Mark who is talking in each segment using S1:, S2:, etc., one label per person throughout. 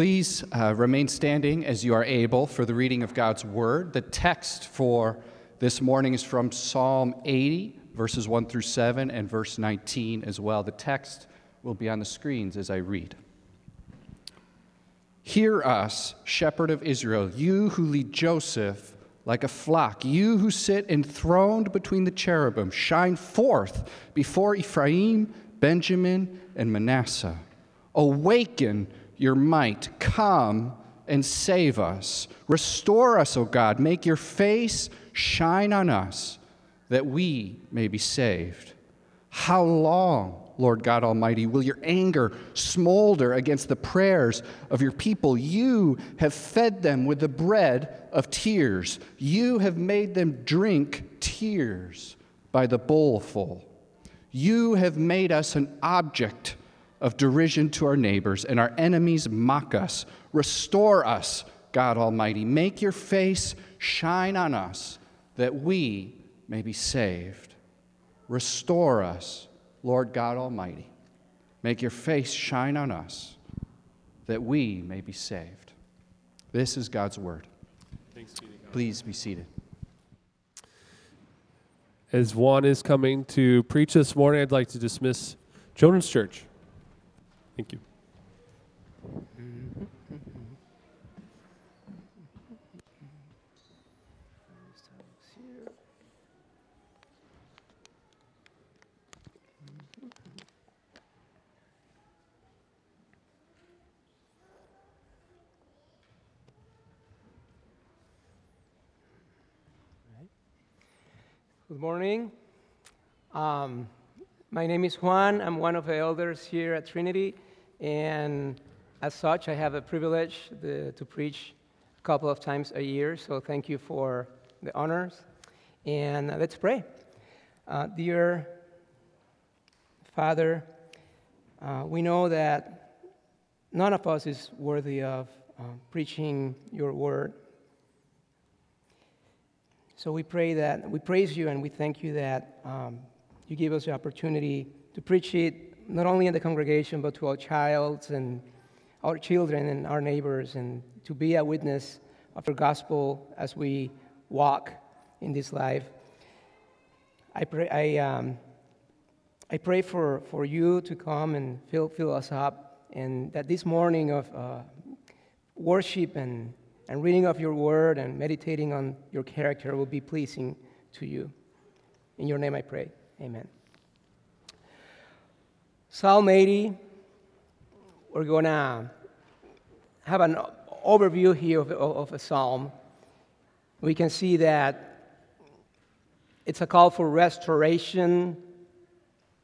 S1: Please uh, remain standing as you are able for the reading of God's Word. The text for this morning is from Psalm 80, verses 1 through 7, and verse 19 as well. The text will be on the screens as I read. Hear us, shepherd of Israel, you who lead Joseph like a flock, you who sit enthroned between the cherubim, shine forth before Ephraim, Benjamin, and Manasseh. Awaken your might, come and save us. Restore us, O God. Make your face shine on us that we may be saved. How long, Lord God Almighty, will your anger smolder against the prayers of your people? You have fed them with the bread of tears, you have made them drink tears by the bowlful. You have made us an object of derision to our neighbors, and our enemies mock us. Restore us, God Almighty. Make your face shine on us that we may be saved. Restore us, Lord God Almighty. Make your face shine on us that we may be saved. This is God's word. Be Please be seated.
S2: As Juan is coming to preach this morning, I'd like to dismiss Children's Church. Thank you.
S3: Good morning. Um, my name is Juan. I'm one of the elders here at Trinity. And as such, I have a privilege to, to preach a couple of times a year. So thank you for the honors. And uh, let's pray. Uh, dear Father, uh, we know that none of us is worthy of uh, preaching your word. So we pray that, we praise you and we thank you that um, you give us the opportunity to preach it not only in the congregation, but to our childs and our children and our neighbors, and to be a witness of your gospel as we walk in this life. I pray, I, um, I pray for, for you to come and fill, fill us up, and that this morning of uh, worship and, and reading of your word and meditating on your character will be pleasing to you. In your name I pray. Amen. Psalm 80, we're going to have an overview here of, of, a psalm. We can see that it's a call for restoration,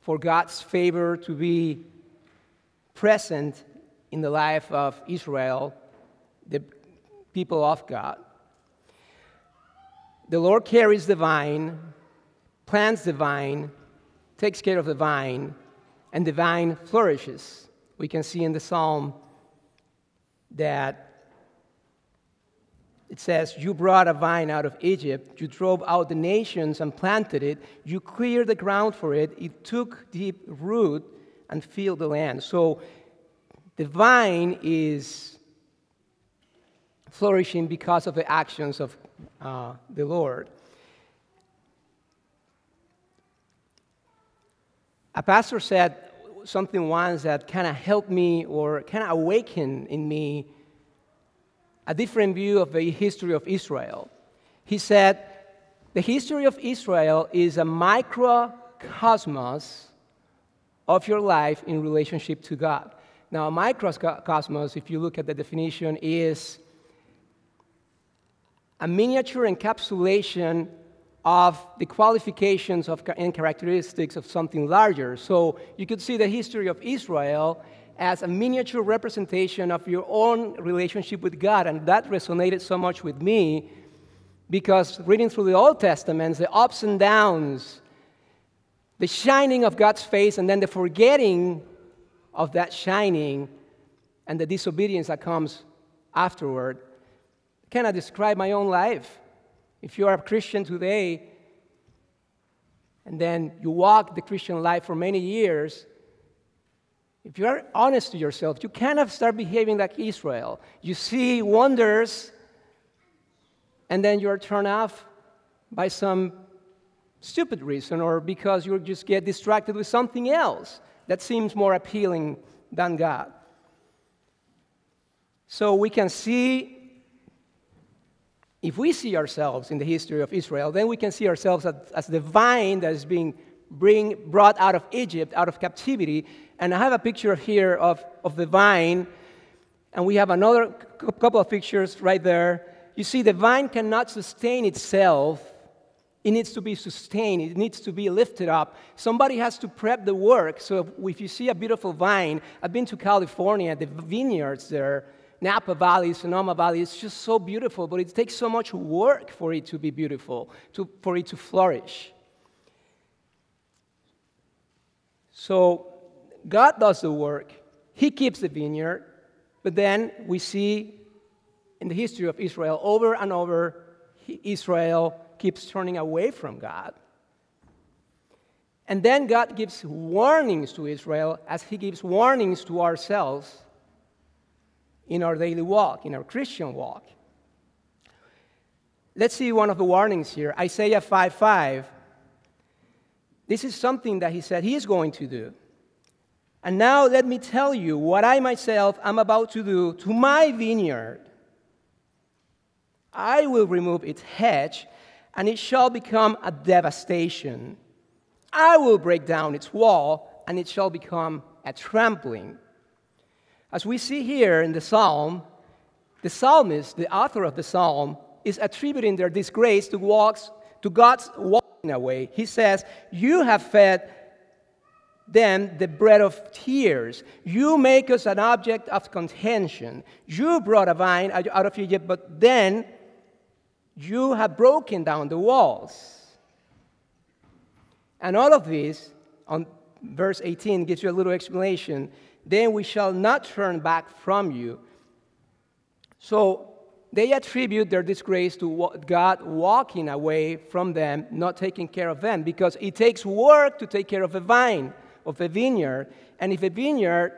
S3: for God's favor to be present in the life of Israel, the people of God. The Lord carries the vine, plants the vine, takes care of the vine, and the vine flourishes. We can see in the psalm that it says, You brought a vine out of Egypt, you drove out the nations and planted it, you cleared the ground for it, it took deep root and filled the land. So the vine is flourishing because of the actions of uh, the Lord. A pastor said something once that kind of helped me or kind of awakened in me a different view of the history of Israel. He said, The history of Israel is a microcosmos of your life in relationship to God. Now, a microcosmos, if you look at the definition, is a miniature encapsulation of the qualifications of, and characteristics of something larger. So you could see the history of Israel as a miniature representation of your own relationship with God, and that resonated so much with me because reading through the Old Testament, the ups and downs, the shining of God's face, and then the forgetting of that shining and the disobedience that comes afterward, of describe my own life. If you are a Christian today, and then you walk the Christian life for many years, if you're honest to yourself, you cannot start behaving like Israel. You see wonders, and then you're turned off by some stupid reason or because you just get distracted with something else that seems more appealing than God. So we can see, if we see ourselves in the history of Israel, then we can see ourselves as, as the vine that is being bring, brought out of Egypt, out of captivity. And I have a picture here of, of the vine, and we have another couple of pictures right there. You see, the vine cannot sustain itself. It needs to be sustained. It needs to be lifted up. Somebody has to prep the work. So if you see a beautiful vine, I've been to California, the vineyards there, Napa Valley, Sonoma Valley, it's just so beautiful, but it takes so much work for it to be beautiful, to, for it to flourish. So God does the work, He keeps the vineyard, but then we see in the history of Israel over and over, Israel keeps turning away from God. And then God gives warnings to Israel as He gives warnings to ourselves in our daily walk, in our Christian walk. Let's see one of the warnings here Isaiah 5 5. This is something that he said he is going to do. And now let me tell you what I myself am about to do to my vineyard. I will remove its hedge, and it shall become a devastation. I will break down its wall, and it shall become a trampling. As we see here in the psalm, the psalmist, the author of the psalm, is attributing their disgrace to, walks, to God's walk in a way. He says, You have fed them the bread of tears. You make us an object of contention. You brought a vine out of Egypt, but then you have broken down the walls. And all of this, on verse 18, gives you a little explanation. Then we shall not turn back from you. So they attribute their disgrace to God walking away from them, not taking care of them, because it takes work to take care of a vine, of a vineyard. And if a vineyard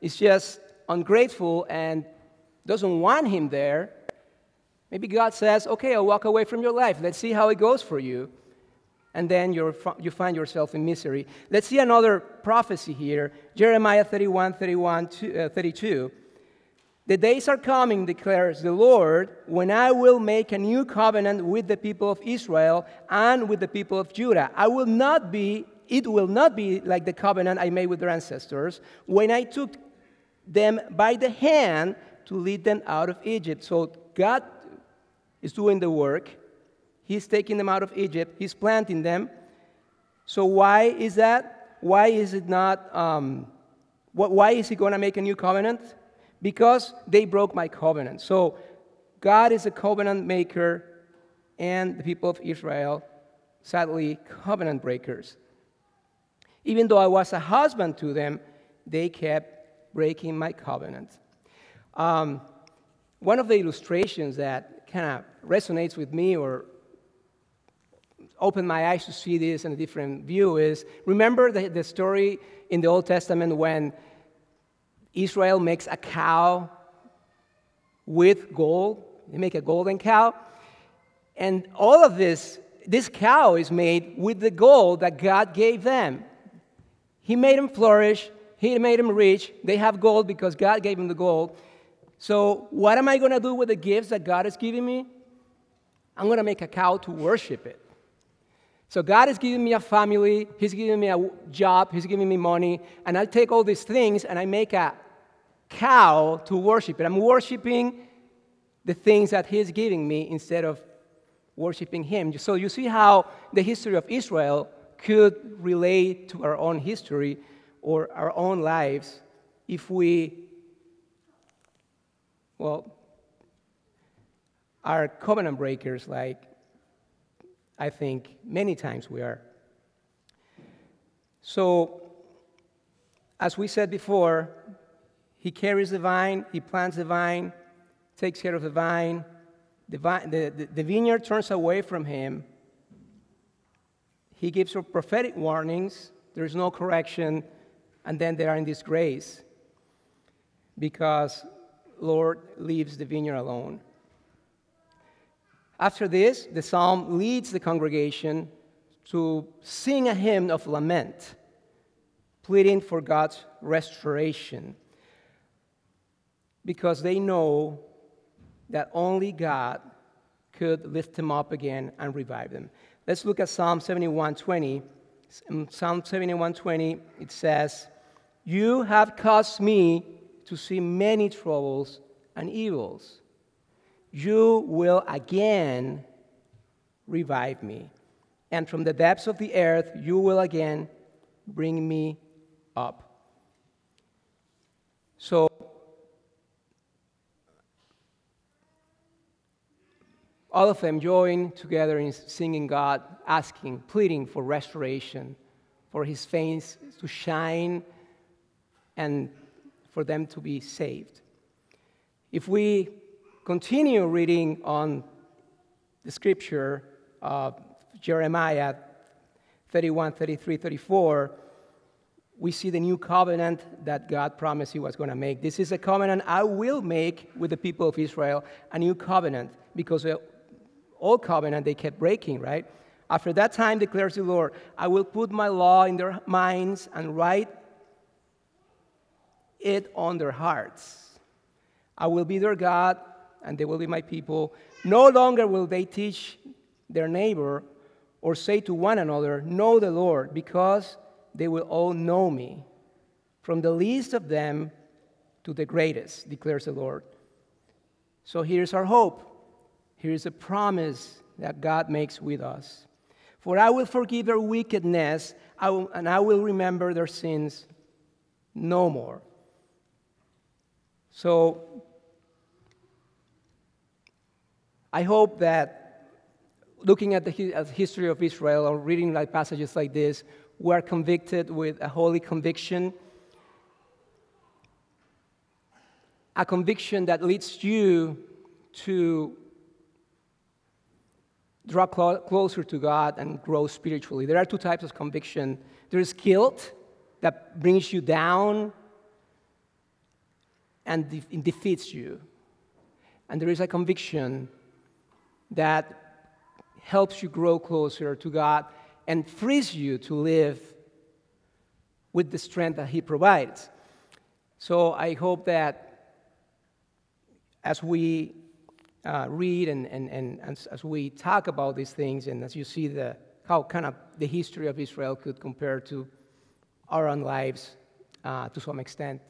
S3: is just ungrateful and doesn't want him there, maybe God says, okay, I'll walk away from your life. Let's see how it goes for you. And then you find yourself in misery. Let's see another prophecy here Jeremiah 31, 31 uh, 32. The days are coming, declares the Lord, when I will make a new covenant with the people of Israel and with the people of Judah. I will not be, it will not be like the covenant I made with their ancestors when I took them by the hand to lead them out of Egypt. So God is doing the work. He's taking them out of Egypt. He's planting them. So why is that? Why is it not? Um, why is He going to make a new covenant? because they broke my covenant. So God is a covenant maker, and the people of Israel, sadly, covenant breakers. Even though I was a husband to them, they kept breaking my covenant. Um, one of the illustrations that kind of resonates with me or opened my eyes to see this in a different view is remember the, the story in the Old Testament when Israel makes a cow with gold. They make a golden cow. And all of this, this cow is made with the gold that God gave them. He made them flourish, He made them rich. They have gold because God gave them the gold. So, what am I going to do with the gifts that God is giving me? I'm going to make a cow to worship it. So God is giving me a family, He's giving me a job, He's giving me money, and I take all these things and I make a cow to worship it. I'm worshiping the things that He's giving me instead of worshiping Him. So you see how the history of Israel could relate to our own history or our own lives if we, well, are covenant breakers like I think many times we are. So, as we said before, he carries the vine, he plants the vine, takes care of the vine. The, vine, the, the, the vineyard turns away from him. He gives her prophetic warnings. There's no correction. and then they are in disgrace because Lord leaves the vineyard alone. After this, the psalm leads the congregation to sing a hymn of lament, pleading for God's restoration, because they know that only God could lift them up again and revive them. Let's look at Psalm 71:20. In Psalm 71:20, it says, "You have caused me to see many troubles and evils. You will again revive me, and from the depths of the earth you will again bring me up." So all of them join together in singing God, asking, pleading for restoration, for his face to shine, and for them to be saved. If we continue reading on the scripture of Jeremiah 31, 33, 34, we see the new covenant that God promised He was going to make. This is a covenant I will make with the people of Israel, a new covenant, because the old covenant they kept breaking, right? After that time, declares the Lord, I will put my law in their minds and write it on their hearts. I will be their God, and they will be my people. No longer will they teach their neighbor or say to one another, Know the Lord, because they will all know me, from the least of them to the greatest, declares the Lord. So here's our hope. Here is a promise that God makes with us. For I will forgive their wickedness, I will, and I will remember their sins no more. So, I hope that looking at the history of Israel or reading like passages like this, we are convicted with a holy conviction, a conviction that leads you to draw clo- closer to God and grow spiritually. There are two types of conviction there's guilt that brings you down and de- defeats you, and there is a conviction that helps you grow closer to God and frees you to live with the strength that He provides. So I hope that as we uh, read and, and, and as, we talk about these things, and as you see the, how kind of the history of Israel could compare to our own lives uh, to some extent,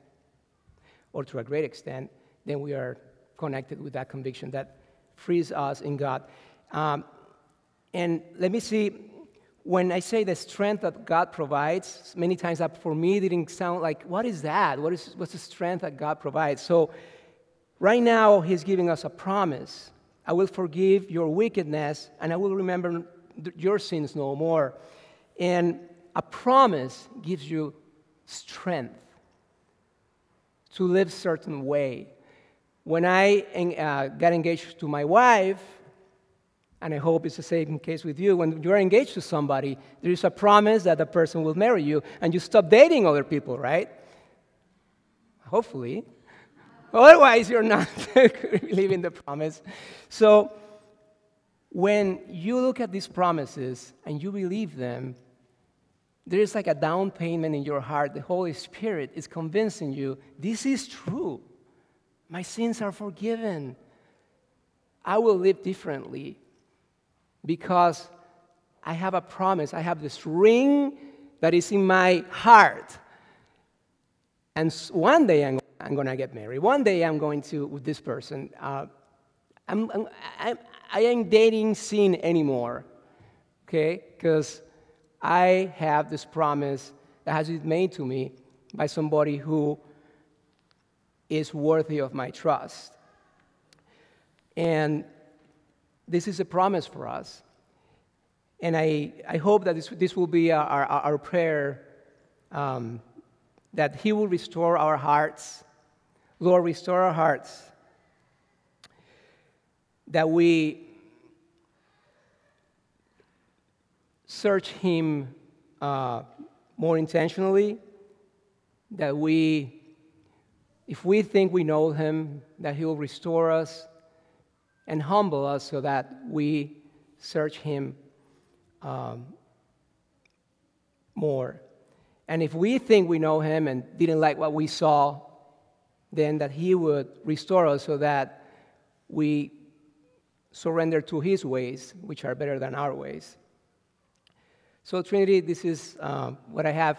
S3: or to a great extent, then we are connected with that conviction that frees us in God. Um, and let me see, when I say the strength that God provides, many times that for me didn't sound like, what is that? What is, what's the strength that God provides? So Right now, He's giving us a promise I will forgive your wickedness, and I will remember your sins no more. And a promise gives you strength to live certain way. When I uh, got engaged to my wife, and I hope it's the same case with you, when you're engaged to somebody, there is a promise that the person will marry you, and you stop dating other people, right? Hopefully. Otherwise, you're not believing the promise. So, when you look at these promises and you believe them, there is like a down payment in your heart. The Holy Spirit is convincing you this is true. My sins are forgiven. I will live differently because I have a promise. I have this ring that is in my heart. And one day I'm I'm going to get married. One day I'm going to, with this person, uh, I'm, I'm, I'm, I ain't dating sin anymore, okay? Because I have this promise that has been made to me by somebody who is worthy of my trust. And this is a promise for us. And I, I hope that this, this will be our, our, prayer um, that He will restore our hearts Lord, restore our hearts that we search Him uh, more intentionally, that we, if we think we know him, that he will restore us and humble us so that we search him um, more. And if we think we know him and didn't like what we saw, then that he would restore us so that we surrender to his ways, which are better than our ways. So, Trinity, this is um, what I have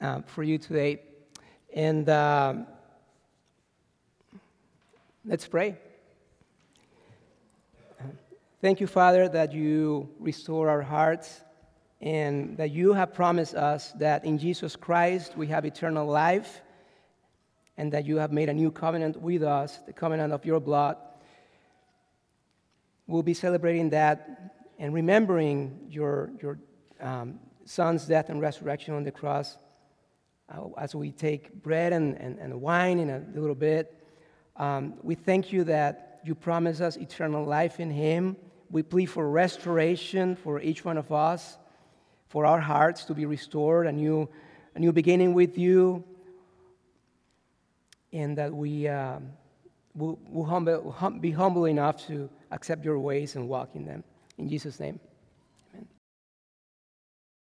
S3: um, for you today. And um, let's pray. Thank you, Father, that you restore our hearts and that you have promised us that in Jesus Christ we have eternal life and that you have made a new covenant with us, the covenant of your blood. We'll be celebrating that and remembering your, your um, son's death and resurrection on the cross uh, as we take bread and, and, and, wine in a little bit. Um, we thank you that you promise us eternal life in him. We plead for restoration for each one of us for our hearts to be restored, a new, a new beginning with you, and that we um, will, will humble, hum, be humble enough to accept your ways and walk in them. In Jesus' name.